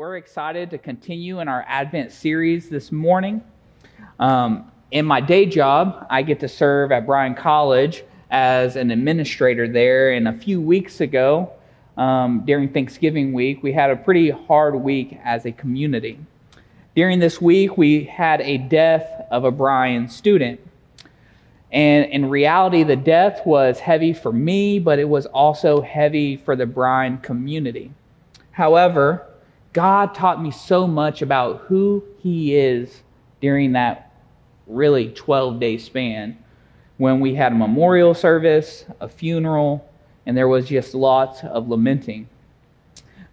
we're excited to continue in our Advent series this morning. Um, in my day job, I get to serve at Bryan College as an administrator there. And a few weeks ago, um, during Thanksgiving week, we had a pretty hard week as a community. During this week, we had a death of a Bryan student. And in reality, the death was heavy for me, but it was also heavy for the Bryan community. However, God taught me so much about who He is during that really 12 day span when we had a memorial service, a funeral, and there was just lots of lamenting.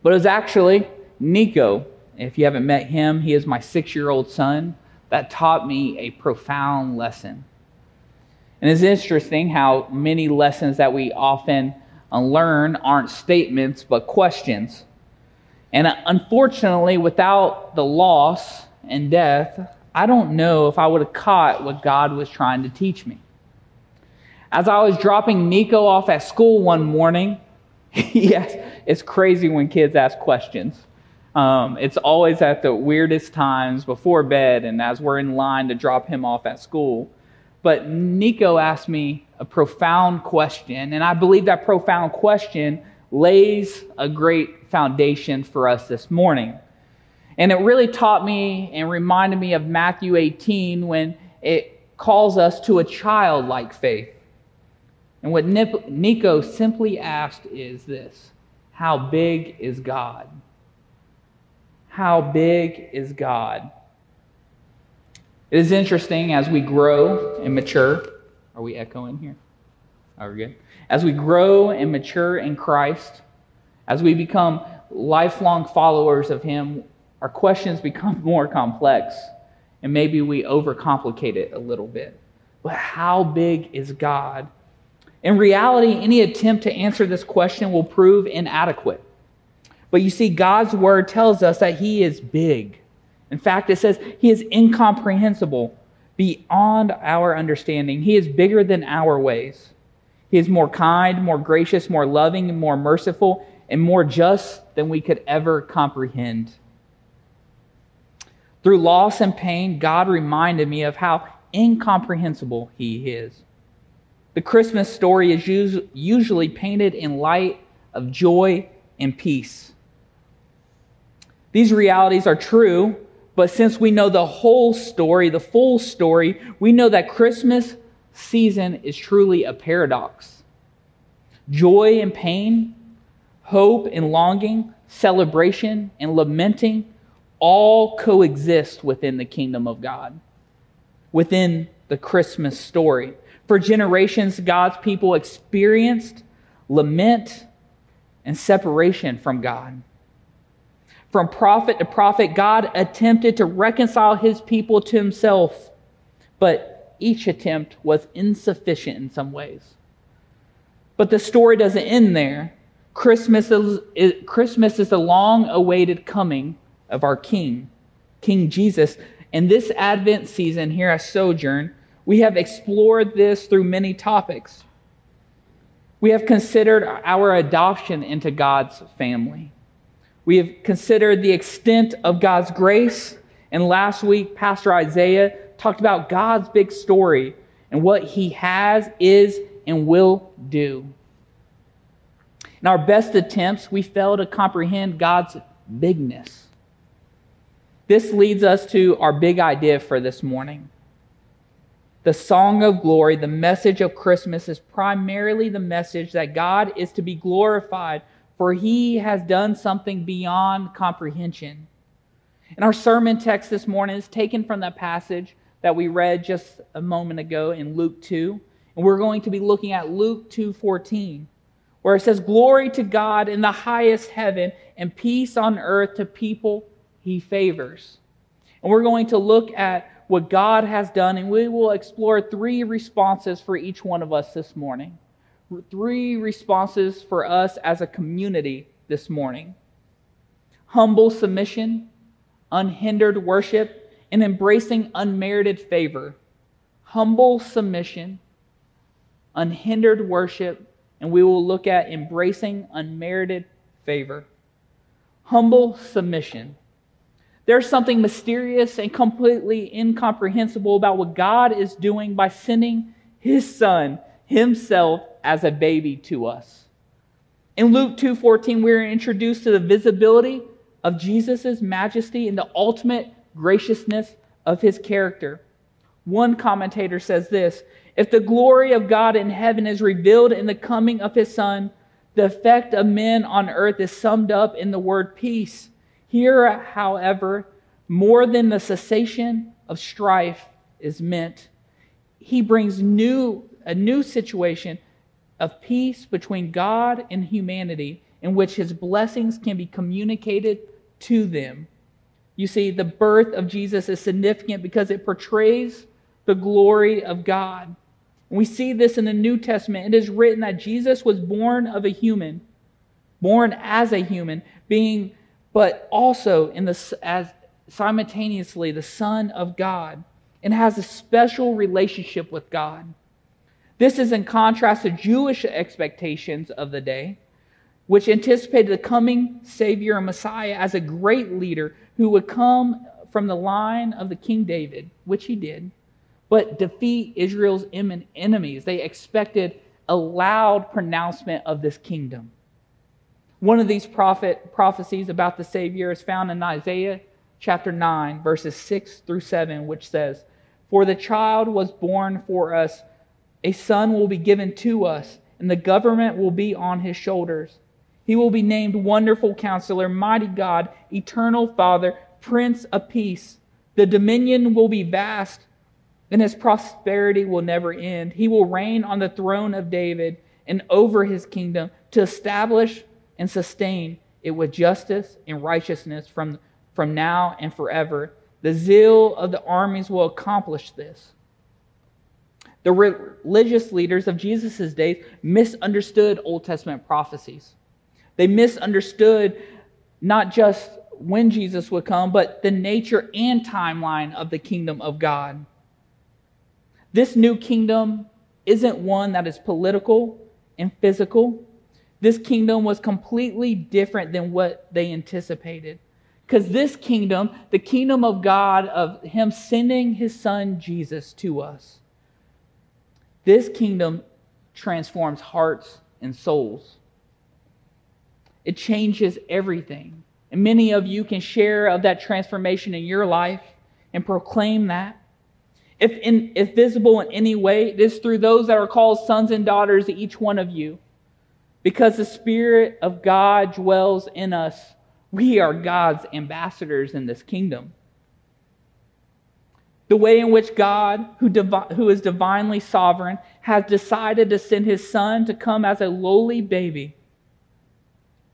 But it was actually Nico. If you haven't met him, he is my six year old son that taught me a profound lesson. And it's interesting how many lessons that we often uh, learn aren't statements but questions. And unfortunately, without the loss and death, I don't know if I would have caught what God was trying to teach me. As I was dropping Nico off at school one morning, yes, it's crazy when kids ask questions. Um, it's always at the weirdest times before bed and as we're in line to drop him off at school. But Nico asked me a profound question, and I believe that profound question lays a great foundation for us this morning. And it really taught me and reminded me of Matthew 18 when it calls us to a childlike faith. And what Nico simply asked is this How big is God? How big is God? It is interesting as we grow and mature. Are we echoing here? Are we good? As we grow and mature in Christ, as we become lifelong followers of Him, our questions become more complex. And maybe we overcomplicate it a little bit. But how big is God? In reality, any attempt to answer this question will prove inadequate. But you see, God's word tells us that He is big. In fact, it says He is incomprehensible, beyond our understanding. He is bigger than our ways. He is more kind, more gracious, more loving, more merciful, and more just than we could ever comprehend. Through loss and pain, God reminded me of how incomprehensible He is. The Christmas story is usually painted in light of joy and peace. These realities are true, but since we know the whole story, the full story, we know that Christmas season is truly a paradox. Joy and pain, hope and longing, celebration and lamenting all coexist within the kingdom of God, within the Christmas story. For generations, God's people experienced lament and separation from God. From prophet to prophet, God attempted to reconcile his people to himself, but each attempt was insufficient in some ways. But the story doesn't end there. Christmas is, Christmas is the long awaited coming of our King, King Jesus. And this Advent season here at Sojourn, we have explored this through many topics. We have considered our adoption into God's family. We have considered the extent of God's grace. And last week, Pastor Isaiah talked about God's big story and what he has, is, and will do. In our best attempts, we fail to comprehend God's bigness. This leads us to our big idea for this morning. The song of glory, the message of Christmas, is primarily the message that God is to be glorified, for he has done something beyond comprehension. And our sermon text this morning is taken from that passage that we read just a moment ago in Luke 2. And we're going to be looking at Luke 2:14, where it says, "Glory to God in the highest heaven and peace on earth to people he favors." And we're going to look at what God has done and we will explore three responses for each one of us this morning. Three responses for us as a community this morning. Humble submission, unhindered worship, and embracing unmerited favor, humble submission, unhindered worship, and we will look at embracing unmerited favor. humble submission. There's something mysterious and completely incomprehensible about what God is doing by sending his son himself as a baby to us. In Luke 2:14 we're introduced to the visibility of Jesus' majesty and the ultimate graciousness of his character. One commentator says this If the glory of God in heaven is revealed in the coming of his Son, the effect of men on earth is summed up in the word peace. Here, however, more than the cessation of strife is meant. He brings new, a new situation of peace between God and humanity in which his blessings can be communicated to them. You see, the birth of Jesus is significant because it portrays the glory of God. we see this in the New Testament. It is written that Jesus was born of a human, born as a human, being, but also in the, as simultaneously the Son of God, and has a special relationship with God. This is in contrast to Jewish expectations of the day, which anticipated the coming Savior and Messiah as a great leader who would come from the line of the King David, which he did, but defeat Israel's enemies. They expected a loud pronouncement of this kingdom. One of these prophet, prophecies about the Savior is found in Isaiah chapter 9, verses 6 through 7, which says, For the child was born for us a son will be given to us, and the government will be on his shoulders. He will be named Wonderful Counselor, Mighty God, Eternal Father, Prince of Peace. The dominion will be vast, and his prosperity will never end. He will reign on the throne of David and over his kingdom to establish and sustain it with justice and righteousness from, from now and forever. The zeal of the armies will accomplish this. The religious leaders of Jesus' days misunderstood Old Testament prophecies. They misunderstood not just when Jesus would come, but the nature and timeline of the kingdom of God. This new kingdom isn't one that is political and physical. This kingdom was completely different than what they anticipated. Because this kingdom, the kingdom of God, of Him sending His Son Jesus to us, this kingdom transforms hearts and souls. It changes everything. And many of you can share of that transformation in your life and proclaim that. If, in, if visible in any way, it is through those that are called sons and daughters, each one of you. Because the Spirit of God dwells in us, we are God's ambassadors in this kingdom. The way in which God, who, divi- who is divinely sovereign, has decided to send his son to come as a lowly baby,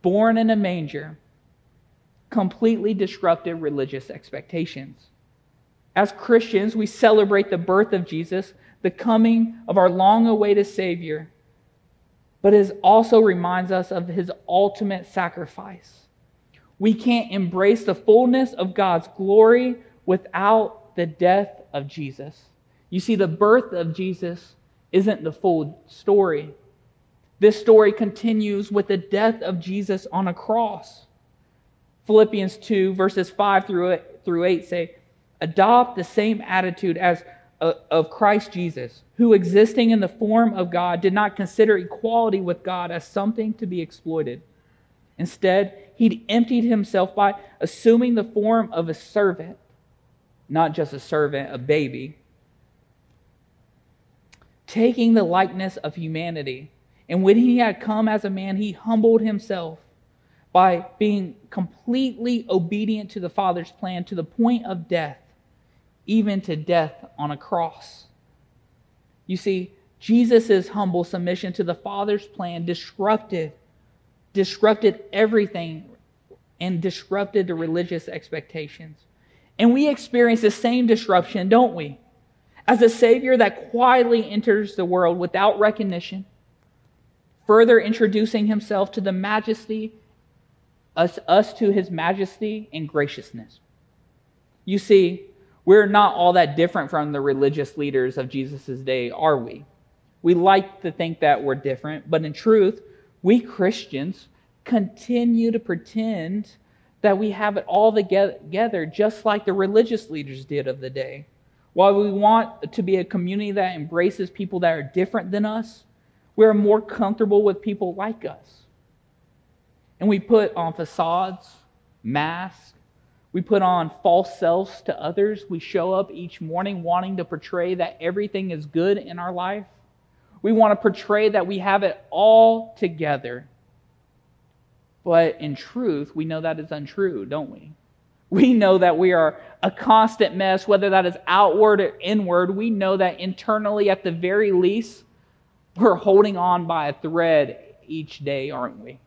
born in a manger, completely disrupted religious expectations. As Christians, we celebrate the birth of Jesus, the coming of our long awaited Savior, but it also reminds us of his ultimate sacrifice. We can't embrace the fullness of God's glory without the death of Jesus. You see, the birth of Jesus isn't the full story. This story continues with the death of Jesus on a cross. Philippians 2, verses 5 through 8 say, Adopt the same attitude as uh, of Christ Jesus, who existing in the form of God did not consider equality with God as something to be exploited. Instead, he emptied himself by assuming the form of a servant not just a servant, a baby, taking the likeness of humanity. And when he had come as a man, he humbled himself by being completely obedient to the Father's plan to the point of death, even to death on a cross. You see, Jesus' humble submission to the Father's plan disrupted, disrupted everything and disrupted the religious expectations. And we experience the same disruption, don't we? As a Savior that quietly enters the world without recognition, further introducing himself to the majesty, us, us to his majesty and graciousness. You see, we're not all that different from the religious leaders of Jesus' day, are we? We like to think that we're different, but in truth, we Christians continue to pretend that we have it all together, just like the religious leaders did of the day. While we want to be a community that embraces people that are different than us, we're more comfortable with people like us. And we put on facades, masks, we put on false selves to others. We show up each morning wanting to portray that everything is good in our life. We want to portray that we have it all together. But in truth, we know that is untrue, don't we? We know that we are a constant mess, whether that is outward or inward. We know that internally, at the very least, we're holding on by a thread each day, aren't we?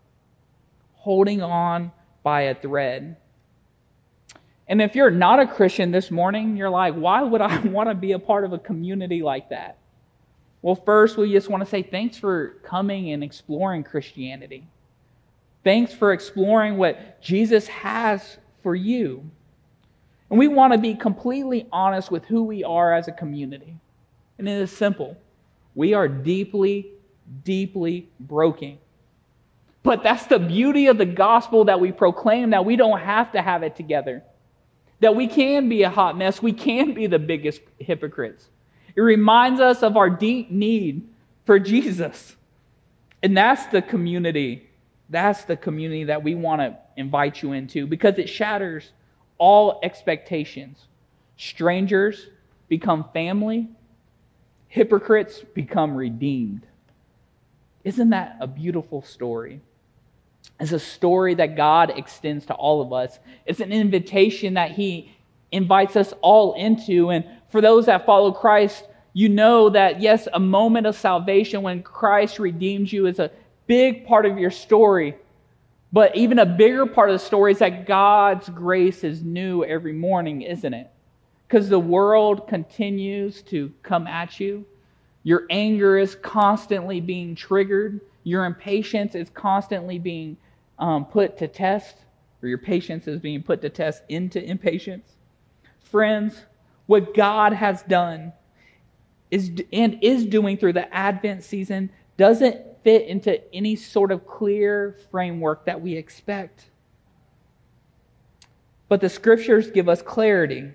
Holding on by a thread. And if you're not a Christian this morning, you're like, why would I want to be a part of a community like that? Well, first, we just want to say thanks for coming and exploring Christianity. Thanks for exploring what Jesus has for you. And we want to be completely honest with who we are as a community. And it is simple we are deeply, deeply broken. But that's the beauty of the gospel that we proclaim that we don't have to have it together. That we can be a hot mess, we can be the biggest hypocrites. It reminds us of our deep need for Jesus. And that's the community that's the community that we want to invite you into because it shatters all expectations. Strangers become family, hypocrites become redeemed. Isn't that a beautiful story? It's a story that God extends to all of us. It's an invitation that He invites us all into. And for those that follow Christ, you know that, yes, a moment of salvation when Christ redeems you is a big part of your story. But even a bigger part of the story is that God's grace is new every morning, isn't it? Because the world continues to come at you. Your anger is constantly being triggered. Your impatience is constantly being um, put to test, or your patience is being put to test into impatience. Friends, what God has done is and is doing through the Advent season doesn't fit into any sort of clear framework that we expect. But the scriptures give us clarity.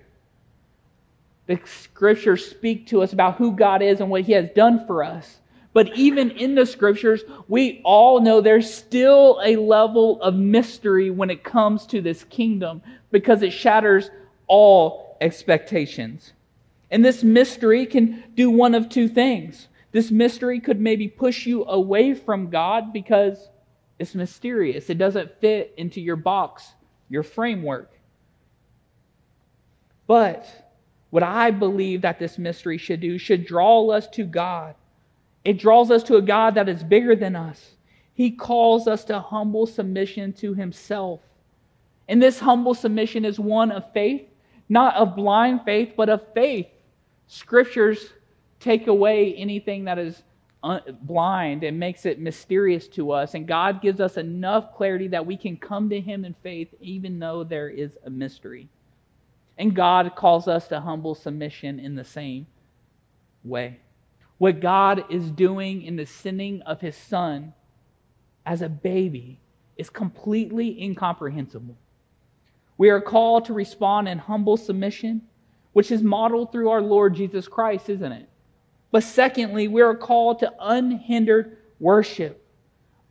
The scriptures speak to us about who God is and what He has done for us. But even in the scriptures, we all know there's still a level of mystery when it comes to this kingdom because it shatters all expectations. And this mystery can do one of two things. This mystery could maybe push you away from God because it's mysterious. It doesn't fit into your box, your framework. But what I believe that this mystery should do should draw us to God. It draws us to a God that is bigger than us. He calls us to humble submission to Himself. And this humble submission is one of faith, not of blind faith, but of faith. Scriptures take away anything that is blind and makes it mysterious to us. And God gives us enough clarity that we can come to Him in faith, even though there is a mystery. And God calls us to humble submission in the same way. What God is doing in the sending of His Son as a baby is completely incomprehensible. We are called to respond in humble submission, which is modeled through our Lord Jesus Christ, isn't it? But secondly, we are called to unhindered worship.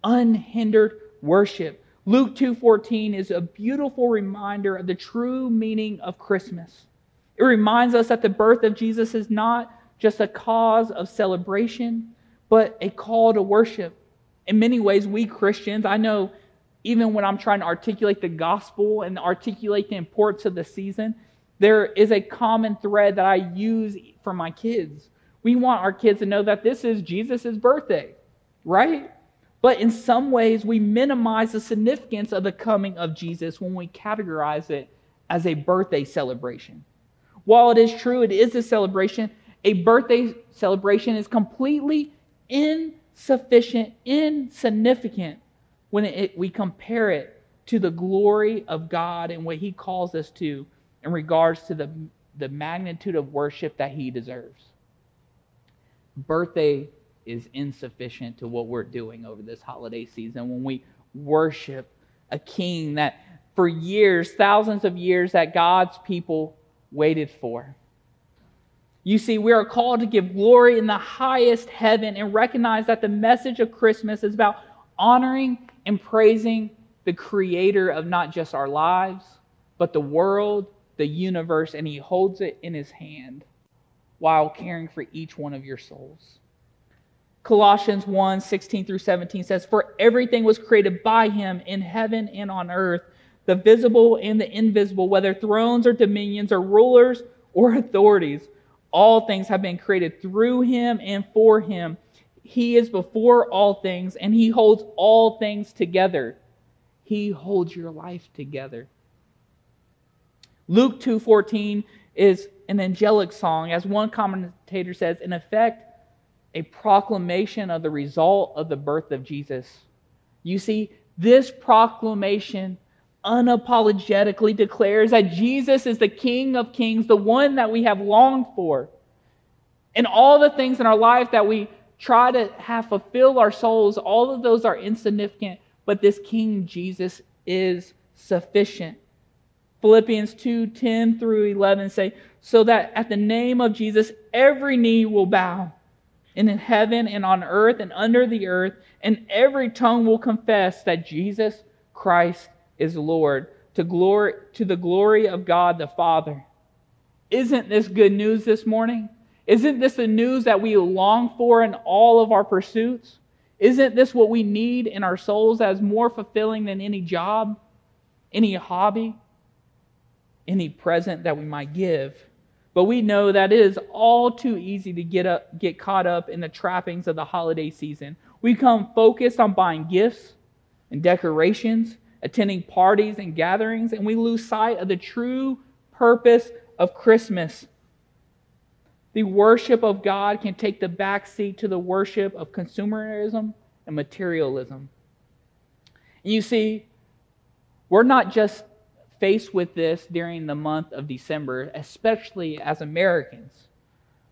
Unhindered worship. Luke 2:14 is a beautiful reminder of the true meaning of Christmas. It reminds us that the birth of Jesus is not just a cause of celebration, but a call to worship. In many ways, we Christians, I know even when I'm trying to articulate the gospel and articulate the importance of the season, there is a common thread that I use for my kids. We want our kids to know that this is Jesus' birthday, right? But in some ways, we minimize the significance of the coming of Jesus when we categorize it as a birthday celebration. While it is true, it is a celebration, a birthday celebration is completely insufficient, insignificant when it, we compare it to the glory of God and what He calls us to in regards to the, the magnitude of worship that He deserves birthday is insufficient to what we're doing over this holiday season when we worship a king that for years, thousands of years, that God's people waited for. You see, we are called to give glory in the highest heaven and recognize that the message of Christmas is about honoring and praising the creator of not just our lives, but the world, the universe, and he holds it in his hand while caring for each one of your souls. Colossians 1 16 through 17 says, For everything was created by him in heaven and on earth, the visible and the invisible, whether thrones or dominions or rulers or authorities. All things have been created through him and for him. He is before all things, and he holds all things together. He holds your life together. Luke 2:14 is an angelic song, as one commentator says, in effect, a proclamation of the result of the birth of Jesus. You see, this proclamation unapologetically declares that Jesus is the King of Kings, the one that we have longed for. And all the things in our life that we try to have fulfill our souls, all of those are insignificant, but this King Jesus is sufficient. Philippians 2 10 through 11 say, So that at the name of Jesus, every knee will bow, and in heaven and on earth and under the earth, and every tongue will confess that Jesus Christ is Lord, to, glory, to the glory of God the Father. Isn't this good news this morning? Isn't this the news that we long for in all of our pursuits? Isn't this what we need in our souls as more fulfilling than any job, any hobby, any present that we might give? But we know that it is all too easy to get, up, get caught up in the trappings of the holiday season. We come focused on buying gifts and decorations attending parties and gatherings, and we lose sight of the true purpose of Christmas. The worship of God can take the back seat to the worship of consumerism and materialism. And you see, we're not just faced with this during the month of December, especially as Americans.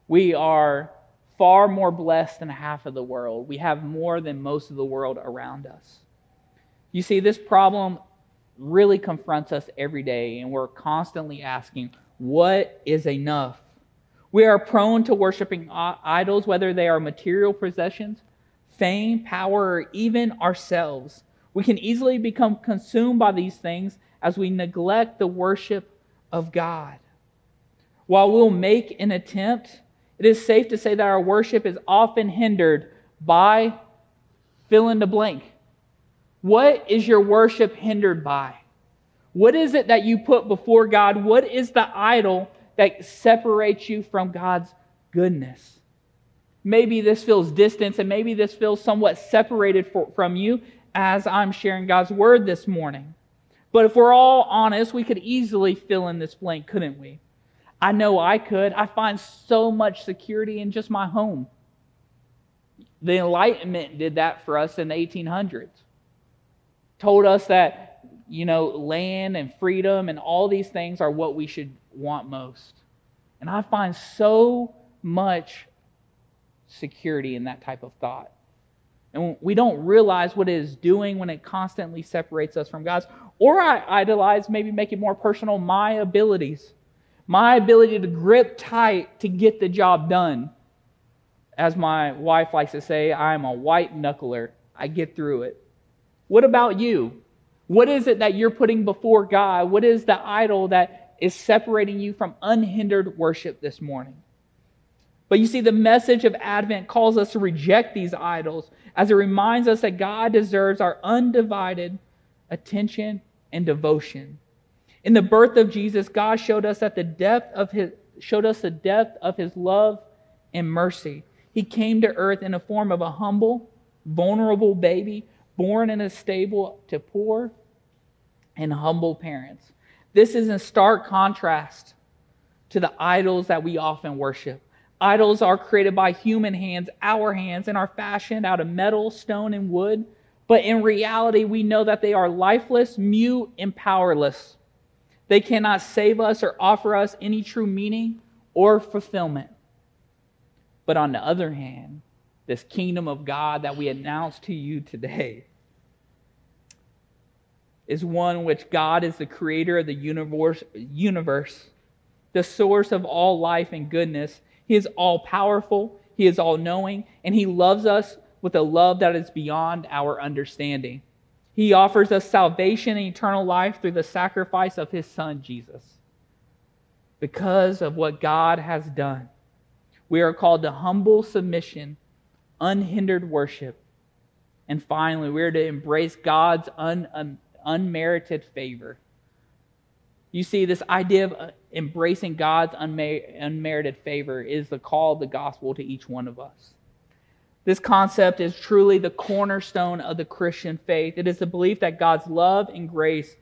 We are far more blessed than half of the world. We have more than most of the world around us. You see, this problem really confronts us every day, and we're constantly asking, what is enough? We are prone to worshiping idols, whether they are material possessions, fame, power, or even ourselves. We can easily become consumed by these things as we neglect the worship of God. While we'll make an attempt, it is safe to say that our worship is often hindered by fill in the blank. What is your worship hindered by? What is it that you put before God? What is the idol that separates you from God's goodness? Maybe this feels distant and maybe this feels somewhat separated for, from you as I'm sharing God's word this morning. But if we're all honest, we could easily fill in this blank, couldn't we? I know I could. I find so much security in just my home. The Enlightenment did that for us in the 1800s told us that, you know, land and freedom and all these things are what we should want most. And I find so much security in that type of thought. And we don't realize what it is doing when it constantly separates us from God's. Or I idolize, maybe make it more personal, my abilities. My ability to grip tight to get the job done. As my wife likes to say, I'm a white knuckler. I get through it. What about you? What is it that you're putting before God? What is the idol that is separating you from unhindered worship this morning? But you see, the message of Advent calls us to reject these idols as it reminds us that God deserves our undivided attention and devotion. In the birth of Jesus, God showed us that the depth of his showed us the depth of his love and mercy. He came to earth in the form of a humble, vulnerable baby born in a stable to poor and humble parents. This is in stark contrast to the idols that we often worship. Idols are created by human hands, our hands, and are fashioned out of metal, stone, and wood. But in reality, we know that they are lifeless, mute, and powerless. They cannot save us or offer us any true meaning or fulfillment. But on the other hand, this kingdom of God that we announce to you today is one which God is the creator of the universe, universe, the source of all life and goodness. He is all powerful, He is all knowing, and He loves us with a love that is beyond our understanding. He offers us salvation and eternal life through the sacrifice of His Son, Jesus. Because of what God has done, we are called to humble submission, unhindered worship, and finally, we are to embrace God's un, un, unmerited favor. You see, this idea of uh, embracing God's unmer- unmerited favor is the call of the gospel to each one of us. This concept is truly the cornerstone of the Christian faith. It is the belief that God's love and grace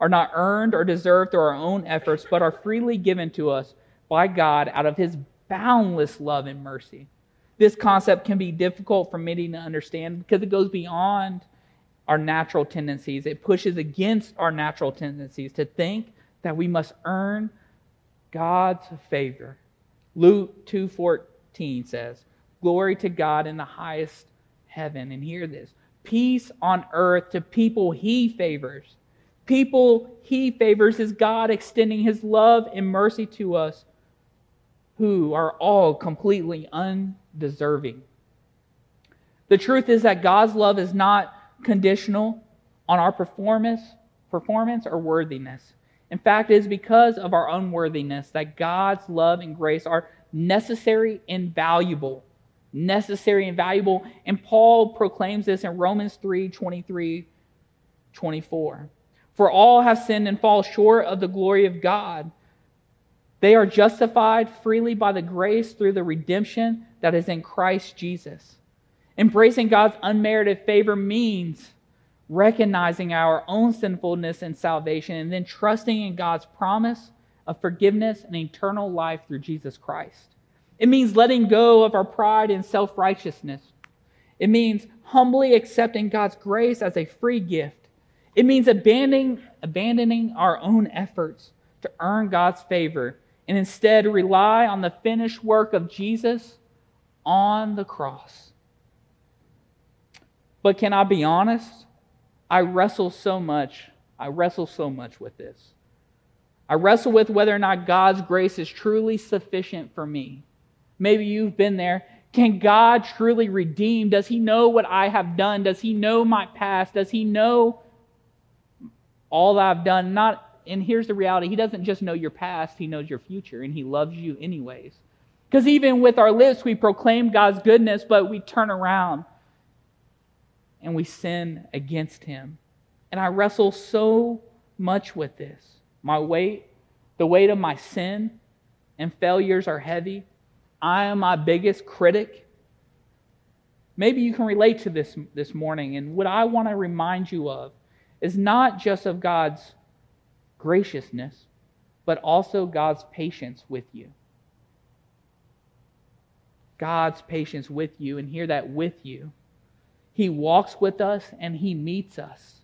are not earned or deserved through our own efforts, but are freely given to us by God out of his boundless love and mercy this concept can be difficult for many to understand because it goes beyond our natural tendencies. It pushes against our natural tendencies to think that we must earn God's favor. Luke 2:14 says, "Glory to God in the highest heaven." And hear this. Peace on earth to people he favors. People he favors is God extending his love and mercy to us who are all completely undeserving. The truth is that God's love is not conditional on our performance, performance or worthiness. In fact, it is because of our unworthiness that God's love and grace are necessary and valuable. Necessary and valuable. And Paul proclaims this in Romans 3 23, 24. For all have sinned and fall short of the glory of God they are justified freely by the grace through the redemption that is in Christ Jesus. Embracing God's unmerited favor means recognizing our own sinfulness and salvation and then trusting in God's promise of forgiveness and eternal life through Jesus Christ. It means letting go of our pride and self righteousness. It means humbly accepting God's grace as a free gift. It means abandoning, abandoning our own efforts to earn God's favor and instead rely on the finished work of Jesus on the cross. But can I be honest? I wrestle so much. I wrestle so much with this. I wrestle with whether or not God's grace is truly sufficient for me. Maybe you've been there. Can God truly redeem? Does He know what I have done? Does He know my past? Does He know all that I've done? Not and here's the reality He doesn't just know your past, He knows your future, and He loves you anyways. Because even with our lips, we proclaim God's goodness, but we turn around and we sin against Him. And I wrestle so much with this. My weight, the weight of my sin and failures are heavy. I am my biggest critic. Maybe you can relate to this this morning. And what I want to remind you of is not just of God's graciousness, but also God's patience with you. God's patience with you, and hear that with you. He walks with us and He meets us.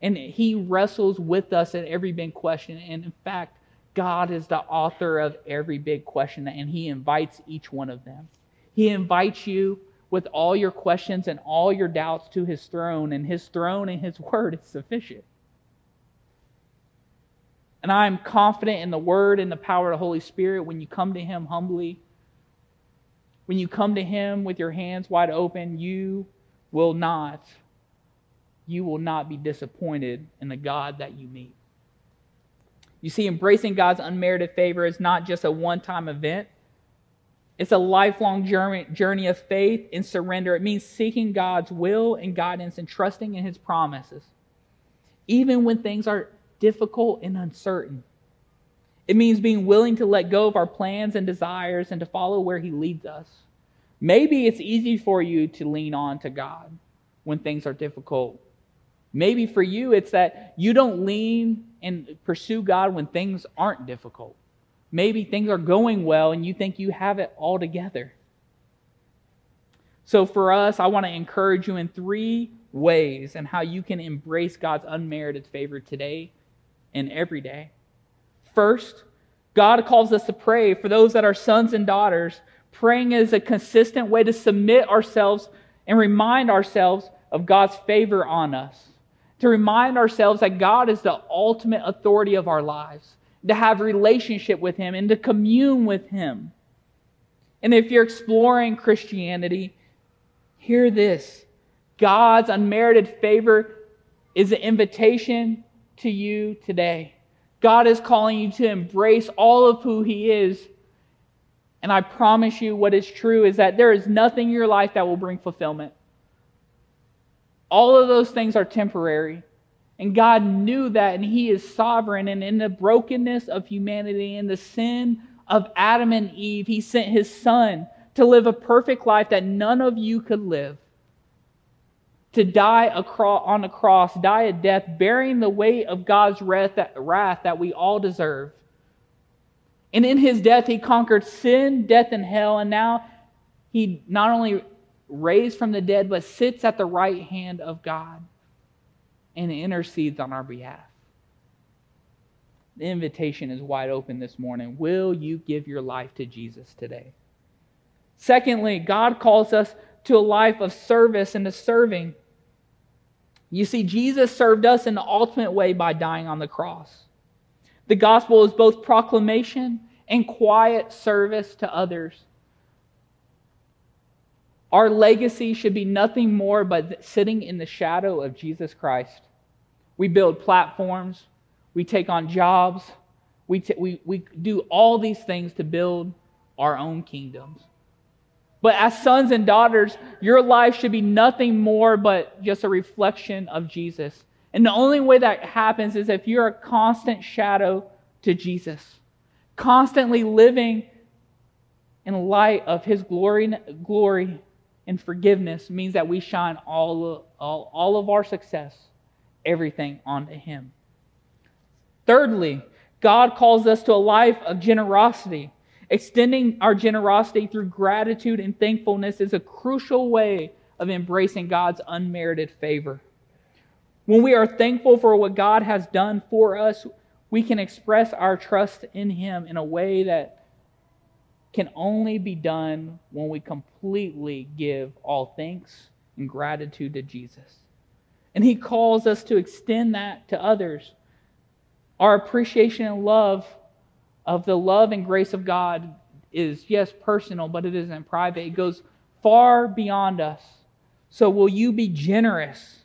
And He wrestles with us at every big question. And in fact, God is the author of every big question, and He invites each one of them. He invites you with all your questions and all your doubts to His throne, and His throne and His word is sufficient. And I am confident in the word and the power of the Holy Spirit when you come to Him humbly. When you come to Him with your hands wide open, you will not, you will not be disappointed in the God that you meet. You see, embracing God's unmerited favor is not just a one time event, it's a lifelong journey, journey of faith and surrender. It means seeking God's will and guidance and trusting in His promises. Even when things are difficult and uncertain. It means being willing to let go of our plans and desires and to follow where He leads us. Maybe it's easy for you to lean on to God when things are difficult. Maybe for you, it's that you don't lean and pursue God when things aren't difficult. Maybe things are going well and you think you have it all together. So, for us, I want to encourage you in three ways and how you can embrace God's unmerited favor today and every day. First, God calls us to pray for those that are sons and daughters. Praying is a consistent way to submit ourselves and remind ourselves of God's favor on us, to remind ourselves that God is the ultimate authority of our lives, to have relationship with Him and to commune with Him. And if you're exploring Christianity, hear this God's unmerited favor is an invitation to you today. God is calling you to embrace all of who He is. And I promise you, what is true is that there is nothing in your life that will bring fulfillment. All of those things are temporary. And God knew that, and He is sovereign. And in the brokenness of humanity, in the sin of Adam and Eve, He sent His Son to live a perfect life that none of you could live to die on a cross, die a death, bearing the weight of God's wrath that we all deserve. And in his death, he conquered sin, death, and hell. And now he not only raised from the dead, but sits at the right hand of God and intercedes on our behalf. The invitation is wide open this morning. Will you give your life to Jesus today? Secondly, God calls us to a life of service and to serving. You see, Jesus served us in the ultimate way by dying on the cross. The gospel is both proclamation and quiet service to others. Our legacy should be nothing more but sitting in the shadow of Jesus Christ. We build platforms, we take on jobs, we, t- we, we do all these things to build our own kingdoms. But as sons and daughters, your life should be nothing more but just a reflection of Jesus. And the only way that happens is if you're a constant shadow to Jesus, constantly living in light of his glory, glory and forgiveness means that we shine all, all, all of our success, everything onto him. Thirdly, God calls us to a life of generosity. Extending our generosity through gratitude and thankfulness is a crucial way of embracing God's unmerited favor. When we are thankful for what God has done for us, we can express our trust in Him in a way that can only be done when we completely give all thanks and gratitude to Jesus. And He calls us to extend that to others. Our appreciation and love of the love and grace of God is, yes, personal, but it isn't private. It goes far beyond us. So, will you be generous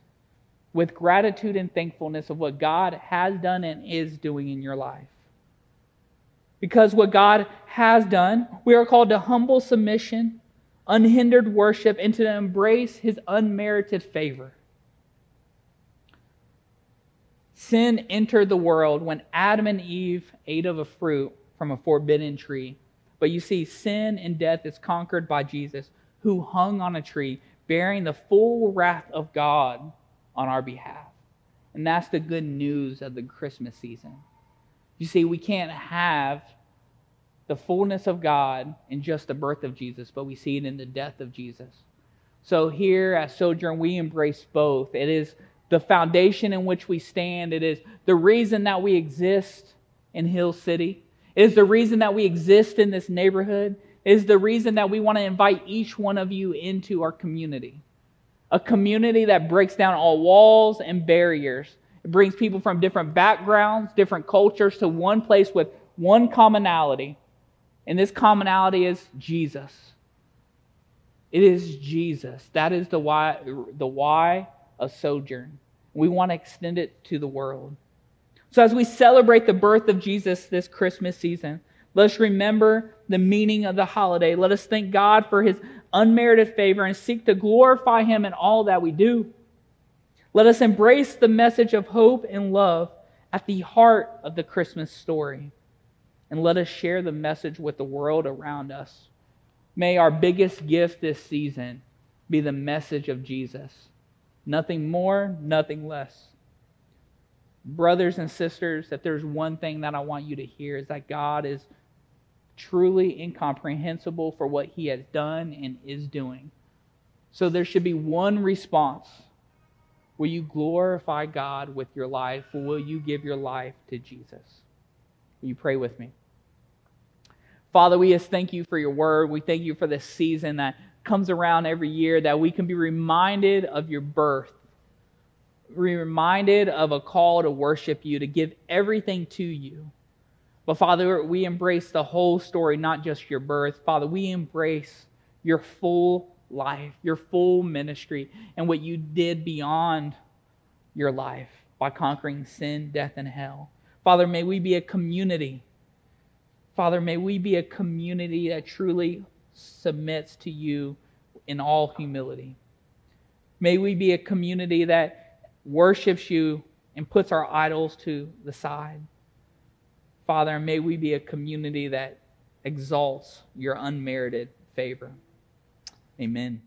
with gratitude and thankfulness of what God has done and is doing in your life? Because what God has done, we are called to humble submission, unhindered worship, and to embrace his unmerited favor. Sin entered the world when Adam and Eve ate of a fruit from a forbidden tree. But you see, sin and death is conquered by Jesus, who hung on a tree, bearing the full wrath of God on our behalf. And that's the good news of the Christmas season. You see, we can't have the fullness of God in just the birth of Jesus, but we see it in the death of Jesus. So here at Sojourn, we embrace both. It is the foundation in which we stand. It is the reason that we exist in Hill City. It is the reason that we exist in this neighborhood. It is the reason that we want to invite each one of you into our community. A community that breaks down all walls and barriers. It brings people from different backgrounds, different cultures to one place with one commonality. And this commonality is Jesus. It is Jesus. That is the why, the why of sojourn. We want to extend it to the world. So, as we celebrate the birth of Jesus this Christmas season, let us remember the meaning of the holiday. Let us thank God for his unmerited favor and seek to glorify him in all that we do. Let us embrace the message of hope and love at the heart of the Christmas story. And let us share the message with the world around us. May our biggest gift this season be the message of Jesus. Nothing more, nothing less. Brothers and sisters, that there's one thing that I want you to hear is that God is truly incomprehensible for what he has done and is doing. So there should be one response. Will you glorify God with your life, will you give your life to Jesus? Will you pray with me? Father, we just thank you for your word. We thank you for this season that comes around every year that we can be reminded of your birth. reminded of a call to worship you, to give everything to you. But Father, we embrace the whole story, not just your birth. Father, we embrace your full life, your full ministry, and what you did beyond your life by conquering sin, death, and hell. Father, may we be a community. Father, may we be a community that truly submits to you in all humility. May we be a community that worships you and puts our idols to the side. Father, may we be a community that exalts your unmerited favor. Amen.